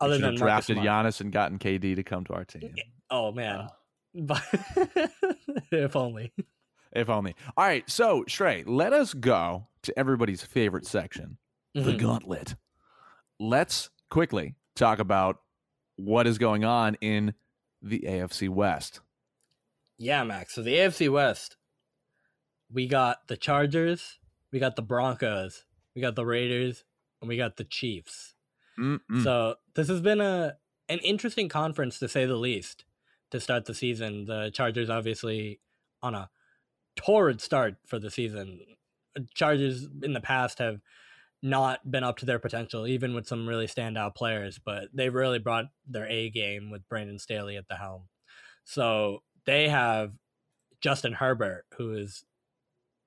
other than Marcus drafted Smart. Giannis and gotten KD to come to our team. Oh man, Uh, but if only. if only. All right, so Shrey, let us go to everybody's favorite section, the Mhm. gauntlet. Let's quickly talk about what is going on in the AFC West. Yeah, Max. So the AFC West, we got the Chargers, we got the Broncos, we got the Raiders, and we got the Chiefs. Mm-mm. So this has been a an interesting conference to say the least to start the season. The Chargers obviously on a torrid start for the season. Chargers in the past have not been up to their potential, even with some really standout players, but they've really brought their A game with Brandon Staley at the helm. So they have Justin Herbert, who is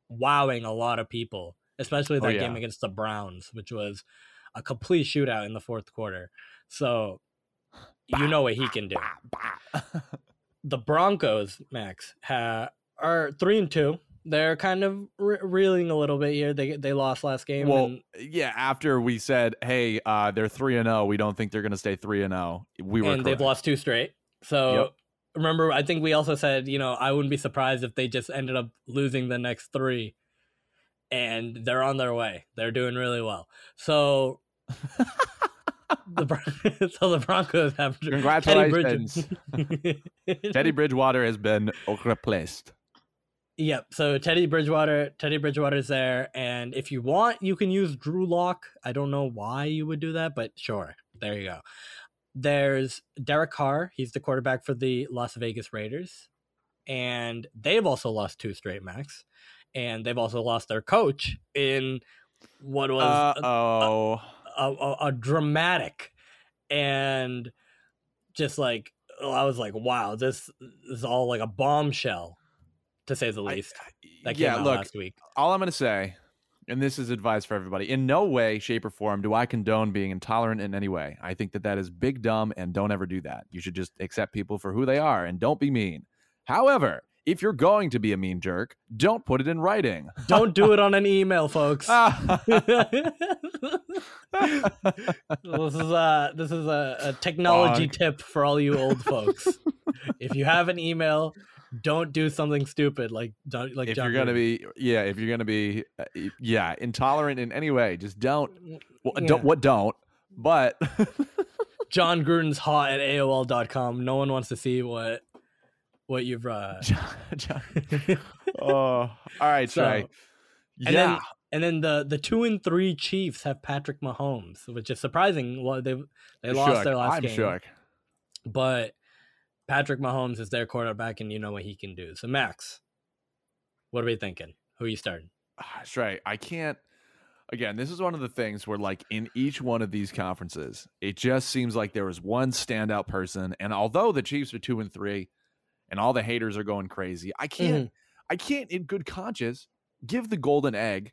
wowing a lot of people, especially Oh, that yeah. game against the Browns, which was a complete shootout in the fourth quarter. So you know what he can do. Bah, bah. The Broncos, Max, ha- are three and two. They're kind of re- reeling a little bit here. They they lost last game. well, and, yeah. After we said, "Hey, uh, they're three and zero," we don't think they're going to stay three and zero. We were and they've lost two straight. So Yep. remember, I think we also said, you know, I wouldn't be surprised if they just ended up losing the next three. And they're on their way. They're doing really well. So the Bron- so the Broncos have Teddy Congratulations. Teddy Bridgewater has been replaced. Yep. So Teddy Bridgewater, Teddy Bridgewater's there, and if you want, you can use Drew Lock. I don't know why you would do that, but sure. There you go. There's Derek Carr. He's the quarterback for the Las Vegas Raiders, and they've also lost two straight, Max, and they've also lost their coach in what was a- a, a, a dramatic and just like I was like, wow, this is all like a bombshell, to say the I- least. that came yeah, out look, last week. all I'm going to say, and this is advice for everybody, in no way, shape, or form do I condone being intolerant in any way. I think that that is big dumb, and don't ever do that. You should just accept people for who they are and don't be mean. However, if you're going to be a mean jerk, don't put it in writing. Don't do it on an email, folks. this is a this is a, a technology Bonk. tip for all you old folks. if you have an email, don't do something stupid like don't like if John you're gonna be, yeah, if you're gonna be, uh, yeah, intolerant in any way, just don't. Well, Yeah. don't what don't. But Jon Gruden's hot at AOL.com. No one wants to see what what you've uh John, John, oh, all right, So, Trey. and Yeah, then and then the the two and three Chiefs have Patrick Mahomes, which is surprising. Well, they they lost shook. their last I'm game, shook. but Patrick Mahomes is their quarterback, and you know what he can do. So Max, what are we thinking? Who are you starting? Ah, Trey, I can't. Again, this is one of the things where, like, in each one of these conferences, it just seems like there was one standout person. And although the Chiefs are two and three, and all the haters are going crazy. I can't I can't in good conscience give the golden egg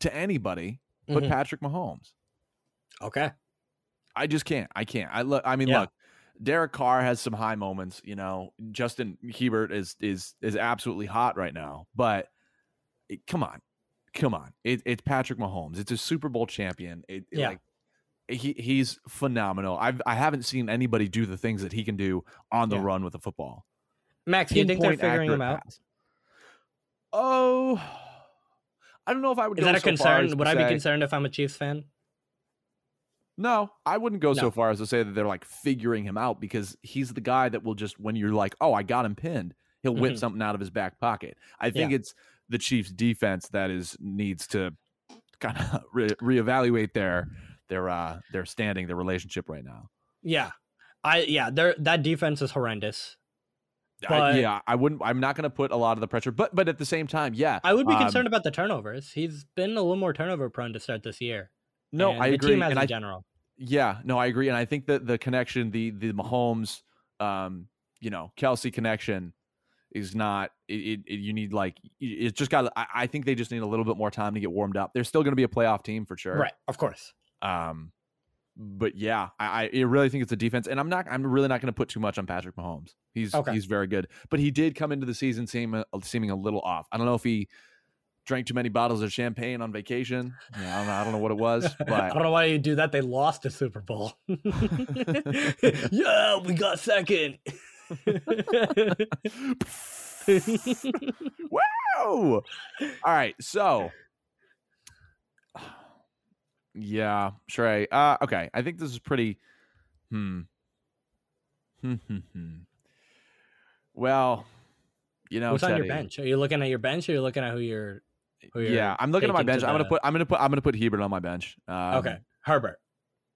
to anybody but Mhm. Patrick Mahomes. Okay. I just can't. I can't. I look. I mean, Yeah. look. Derek Carr has some high moments. You know, Justin Hebert is is is absolutely hot right now. But it, come on, come on. It, it's Patrick Mahomes. It's a Super Bowl champion. It, Yeah. like he he's phenomenal. I've I haven't seen anybody do the things that he can do on the Yeah. run with a football. Max, do you think they're figuring him out? pass. Oh, I don't know if I would. Is that a so concern? Would I be concerned if I'm a Chiefs fan? No, I wouldn't go so far as to say that they're like figuring him out because he's the guy that will just when you're like, oh, I got him pinned, he'll whip Mhm. something out of his back pocket. I think it's the Chiefs' defense that is needs to kind of re- reevaluate their their uh their standing, their relationship right now. Yeah. I yeah, their that defense is horrendous. I- yeah, I wouldn't. I'm not going to put a lot of the pressure, but but at the same time, yeah, I would be um, concerned about the turnovers. He's been a little more turnover prone to start this year. No, I agree, and in I general. Yeah, no, I agree, and I think that the connection, the the Mahomes, um, you know, Kelce connection, is not. It, it, you need like it's just got. I, I think they just need a little bit more time to get warmed up. They're still going to be a playoff team for sure, Right, of course. Um, but yeah, I, I really think it's a defense, and I'm not. I'm really not going to put too much on Patrick Mahomes. He's Okay. he's very good, but he did come into the season seeming seeming a little off. I don't know if he drank too many bottles of champagne on vacation. Yeah, I don't know. I don't know what it was, but I don't know why you do that. They lost the Super Bowl. yeah, we got second. Wow. All right. So, yeah, Shrey. Uh, okay. I think this is pretty. Hmm. Hmm. Hmm. hmm. Well, you know, What's on your bench? Are you looking at your bench or are you looking at who you're Yeah, I'm looking at my bench. I'm gonna the- put. I'm gonna put. I'm gonna put Hebert on my bench. Um, Okay. Herbert.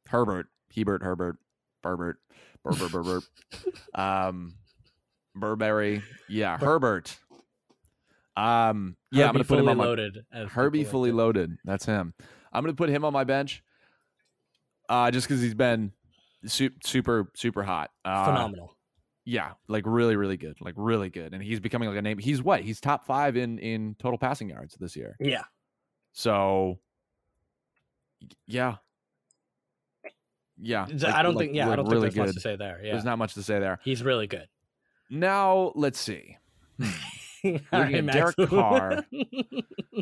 Herbert, Hebert, Herbert, Burbert, Burbert, Burbert, um, Burberry. Yeah, Bur- Herbert. Um, yeah, I'm gonna put him on my loaded. as Herbie like fully to- loaded. That's him. I'm gonna put him on my bench. Uh, just because he's been su- super, super hot. Uh, Phenomenal. Yeah, like really, really good. Like really good. And he's becoming like a name. He's what? He's top five in in total passing yards this year. Yeah. So, yeah, yeah. Like- I don't like- think. Yeah, I don't really think there's much to say there. Yeah, There's not much to say there. he's really good. Now let's see. All Looking at Derek Carr.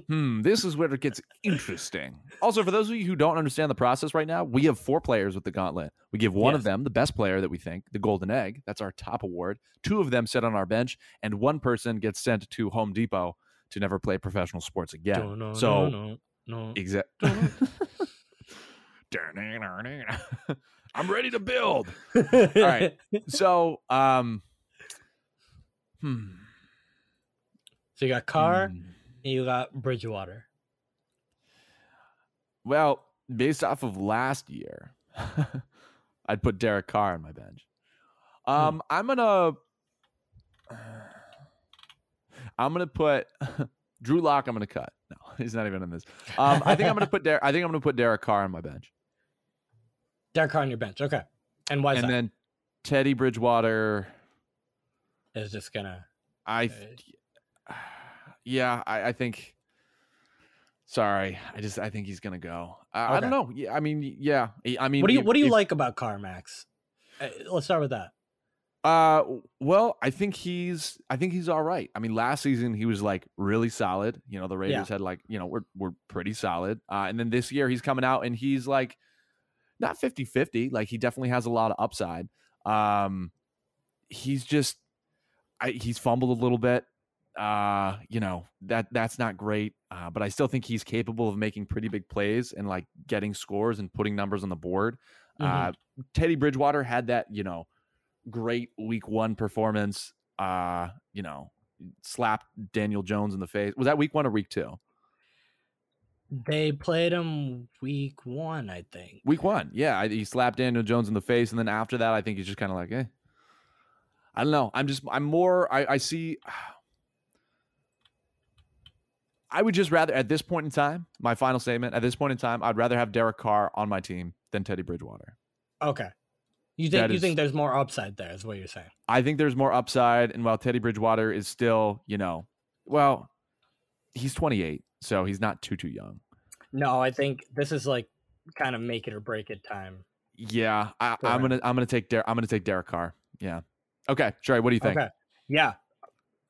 Hmm, this is where it gets interesting. Also, for those of you who don't understand the process right now, we have four players with the gauntlet. We give one of them the best player that we think, the golden egg. That's our top award. Two of them sit on our bench, and one person gets sent to Home Depot to never play professional sports again. No, no, so, no, no, no. exact. I'm ready to build. All right. So, um, hmm. So you got Carr hmm. and you got Bridgewater. Well, based off of last year, I'd put Derek Carr on my bench. Um, I'm gonna, I'm gonna put Drew Lock. I'm gonna cut. No, he's not even in this. Um, I think I'm gonna put Derek. I think I'm gonna put Derek Carr on my bench, Derek Carr on your bench. Okay. And why is and that? then Teddy Bridgewater. Is just gonna. I, yeah, I, I think. Sorry, I just I think he's gonna go. I, I don't know. Yeah, I mean, yeah, I mean, What do you if- What do you if- like about Carr, Max? Uh, let's start with that. Uh, well, I think he's I think he's all right. I mean, last season he was like really solid. You know, the Raiders had like you know we're we're pretty solid. Uh, and then this year he's coming out and he's like not 50-50. Like he definitely has a lot of upside. Um, he's just I he's fumbled a little bit. Uh, you know that that's not great. Uh, but I still think he's capable of making pretty big plays and like getting scores and putting numbers on the board. Mhm. Uh, Teddy Bridgewater had that, you know, great week one performance. Uh, you know, slapped Daniel Jones in the face. Was that week one or week two? They played him week one, I think. Week one, yeah. I, he slapped Daniel Jones in the face, and then after that, I think he's just kind of like, eh. I don't know. I'm just, I'm more. I, I see. I would just rather, at this point in time, my final statement. At this point in time, I'd rather have Derek Carr on my team than Teddy Bridgewater. Okay. You think That you is- think there's more upside there? Is what you're saying? I think there's more upside. And while Teddy Bridgewater is still, you know, well, he's 28, so he's not too too young. No, I think this is like kind of make it or break it time. Yeah, I, I'm gonna I'm gonna take Der- I'm gonna take Derek Carr. Yeah. Okay, Shrey, what do you think? Okay. Yeah.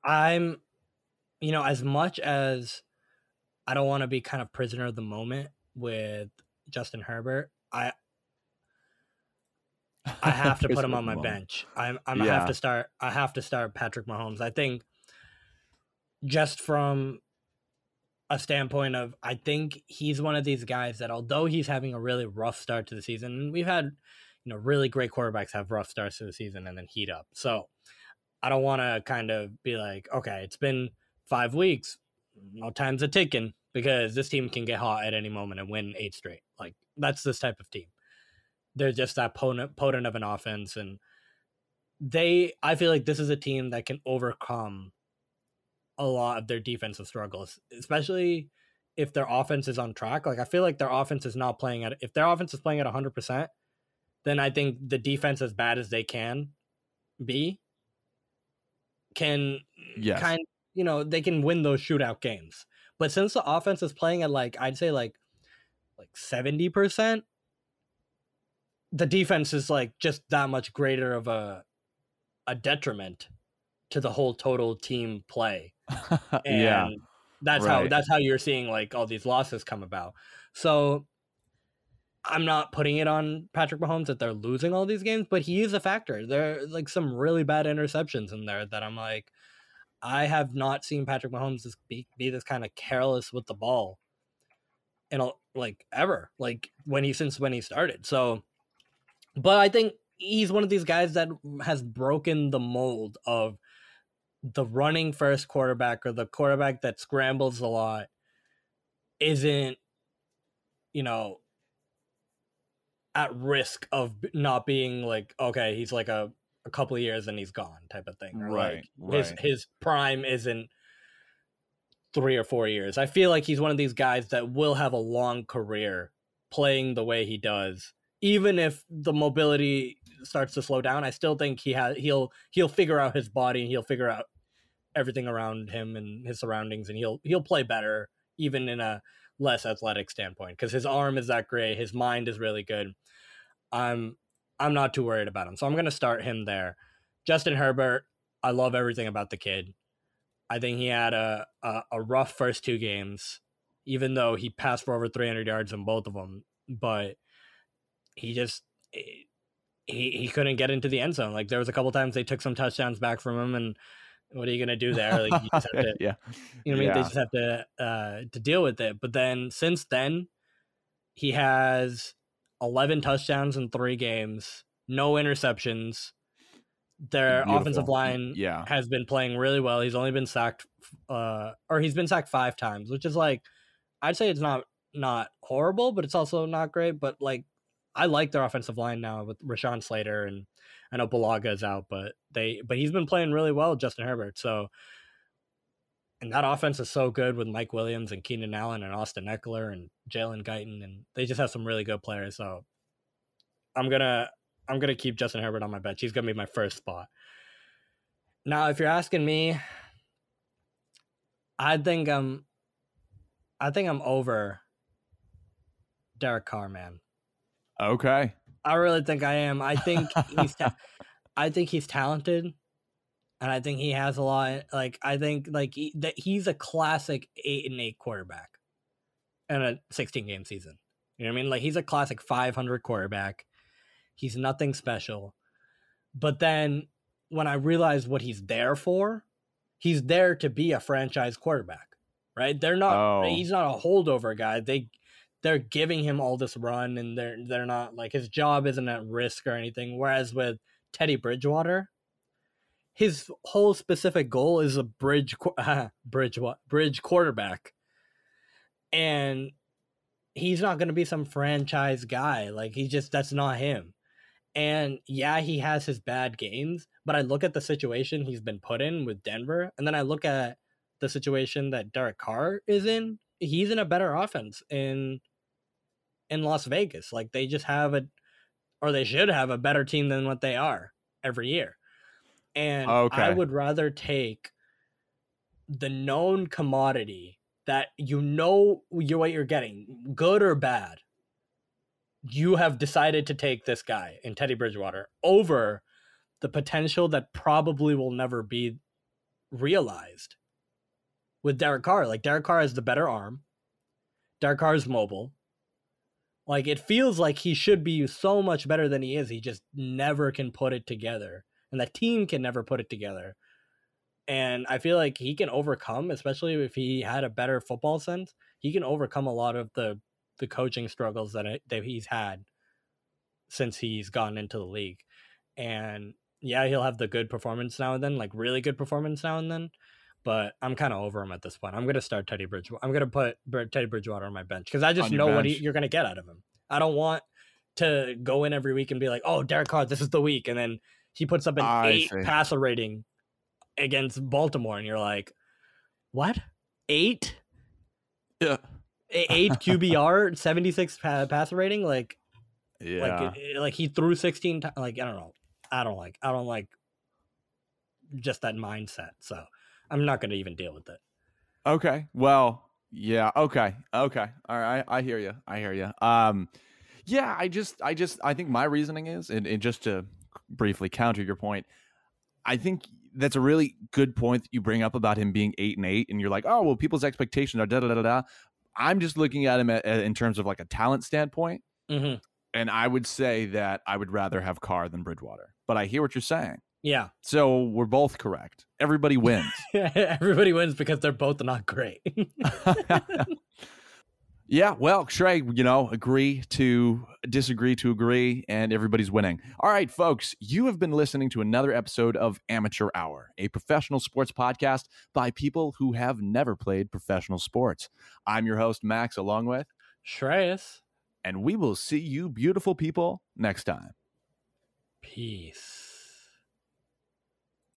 I'm you know, as much as I don't want to be kind of prisoner of the moment with Justin Herbert, I I have to put him on my bench. I'm I'm Yeah. have to start I have to start Patrick Mahomes. I think just from a standpoint of I think he's one of these guys that although he's having a really rough start to the season, and we've had you know really great quarterbacks have rough starts to the season and then heat up. So I don't want to kind of be like, okay, it's been five weeks, no mm-hmm. time's a ticking because this team can get hot at any moment and win eight straight. Like that's this type of team. They're just that potent, potent of an offense, and they. I feel like this is a team that can overcome a lot of their defensive struggles, especially if their offense is on track. Like I feel like their offense is not playing at. If their offense is playing at hundred percent, then I think the defense, as bad as they can be, can Yes. kind you know they can win those shootout games. But since the offense is playing at like I'd say like like seventy percent, the defense is like just that much greater of a a detriment to the whole total team play. And yeah. that's how that's how you're seeing like all these losses come about. So I'm not putting it on Patrick Mahomes that they're losing all these games, but he is a factor. There are like some really bad interceptions in there that I'm like, I have not seen Patrick Mahomes be, be this kind of careless with the ball in a, like ever, like when he since when he started. So, but I think he's one of these guys that has broken the mold of the running first quarterback or the quarterback that scrambles a lot isn't, you know, at risk of not being like okay, he's like a a couple of years and he's gone type of thing. Right, like his right. his prime isn't three or four years. I feel like he's one of these guys that will have a long career playing the way he does. Even if the mobility starts to slow down, I still think he has he'll he'll figure out his body and he'll figure out everything around him and his surroundings and he'll he'll play better even in a less athletic standpoint because his arm is that great, his mind is really good. I'm I'm not too worried about him. So I'm going to start him there. Justin Herbert, I love everything about the kid. I think he had a, a, a rough first two games, even though he passed for over 300 yards in both of them. But he just he he couldn't get into the end zone. Like there was a couple times they took some touchdowns back from him, and what are you gonna do there? Like you just have to, yeah. you know, what I mean, they just have to uh, to deal with it. But then since then, he has 11 touchdowns in three games, no interceptions. Their offensive line Yeah. has been playing really well. He's only been sacked, uh, or he's been sacked five times, which is like, I'd say it's not not horrible, but it's also not great. But like, I like their offensive line now with Rashawn Slater and I know Bulaga is out, but they but he's been playing really well, Justin Herbert. So, and that offense is so good with Mike Williams and Keenan Allen and Austin Ekeler and Jalen Guyton, and they just have some really good players. So, I'm gonna I'm gonna keep Justin Herbert on my bench. He's gonna be my first spot. Now, if you're asking me, I think I'm, I think I'm over Derek Carr, man. Okay. I really think I am. I think he's, ta- I think he's talented, and I think he has a lot. Like I think like he, that he's a classic eight and eight quarterback, in a 16 game season. You know what I mean? Like he's a classic 500 quarterback. He's nothing special, but then when I realized what he's there for, he's there to be a franchise quarterback. Right? They're not. Oh. He's not a holdover guy. They they're giving him all this run and they're they're not like his job isn't at risk or anything whereas with Teddy Bridgewater his whole specific goal is a bridge bridge bridge quarterback and he's not going to be some franchise guy like he just that's not him and yeah he has his bad games but I look at the situation he's been put in with Denver and then I look at the situation that Derek Carr is in he's in a better offense in in Las Vegas. Like they just have a or they should have a better team than what they are every year. And oh, I would rather take the known commodity that you know you what you're getting, good or bad. You have decided to take this guy in Teddy Bridgewater over the potential that probably will never be realized with Derek Carr. Like Derek Carr has the better arm. Derek Carr is mobile. Like it feels like he should be so much better than he is. He just never can put it together. And the team can never put it together. And I feel like he can overcome, especially if he had a better football sense, he can overcome a lot of the the coaching struggles that it, that he's had since he's gotten into the league. And yeah, he'll have the good performance now and then, like really good performance now and then. But I'm kind of over him at this point. I'm gonna start Teddy Bridgewater. I'm gonna put Teddy Bridgewater on my bench because I just know what he, you're gonna get out of him. I don't want to go in every week and be like, "Oh, Derek Carr, this is the week," and then he puts up an I eight see. passer rating against Baltimore, and you're like, "What? Eight? Yeah. Eight QBR, 76 pa- passer rating? Like, Yeah. like, like he threw 16 times. Like, I don't know. I don't like. I don't like just that mindset. So I'm not gonna even deal with it. Okay. Well, yeah. Okay. Okay. All right. I hear you. I hear you. Um, yeah. I just, I just, I think my reasoning is, and, and just to briefly counter your point, I think that's a really good point that you bring up about him being eight and eight, and you're like, oh well, people's expectations are da da da da. I'm just looking at him at, at- in terms of like a talent standpoint, hmm and I would say that I would rather have Carr than Bridgewater. But I hear what you're saying, Yeah, so we're both correct. Everybody wins. everybody wins because they're both not great. yeah, well, Shrey, you know, agree to disagree to agree, and everybody's winning. All right, folks, you have been listening to another episode of Amateur Hour, a professional sports podcast by people who have never played professional sports. I'm your host, Max, along with, Shreyas, and we will see you beautiful people next time. peace.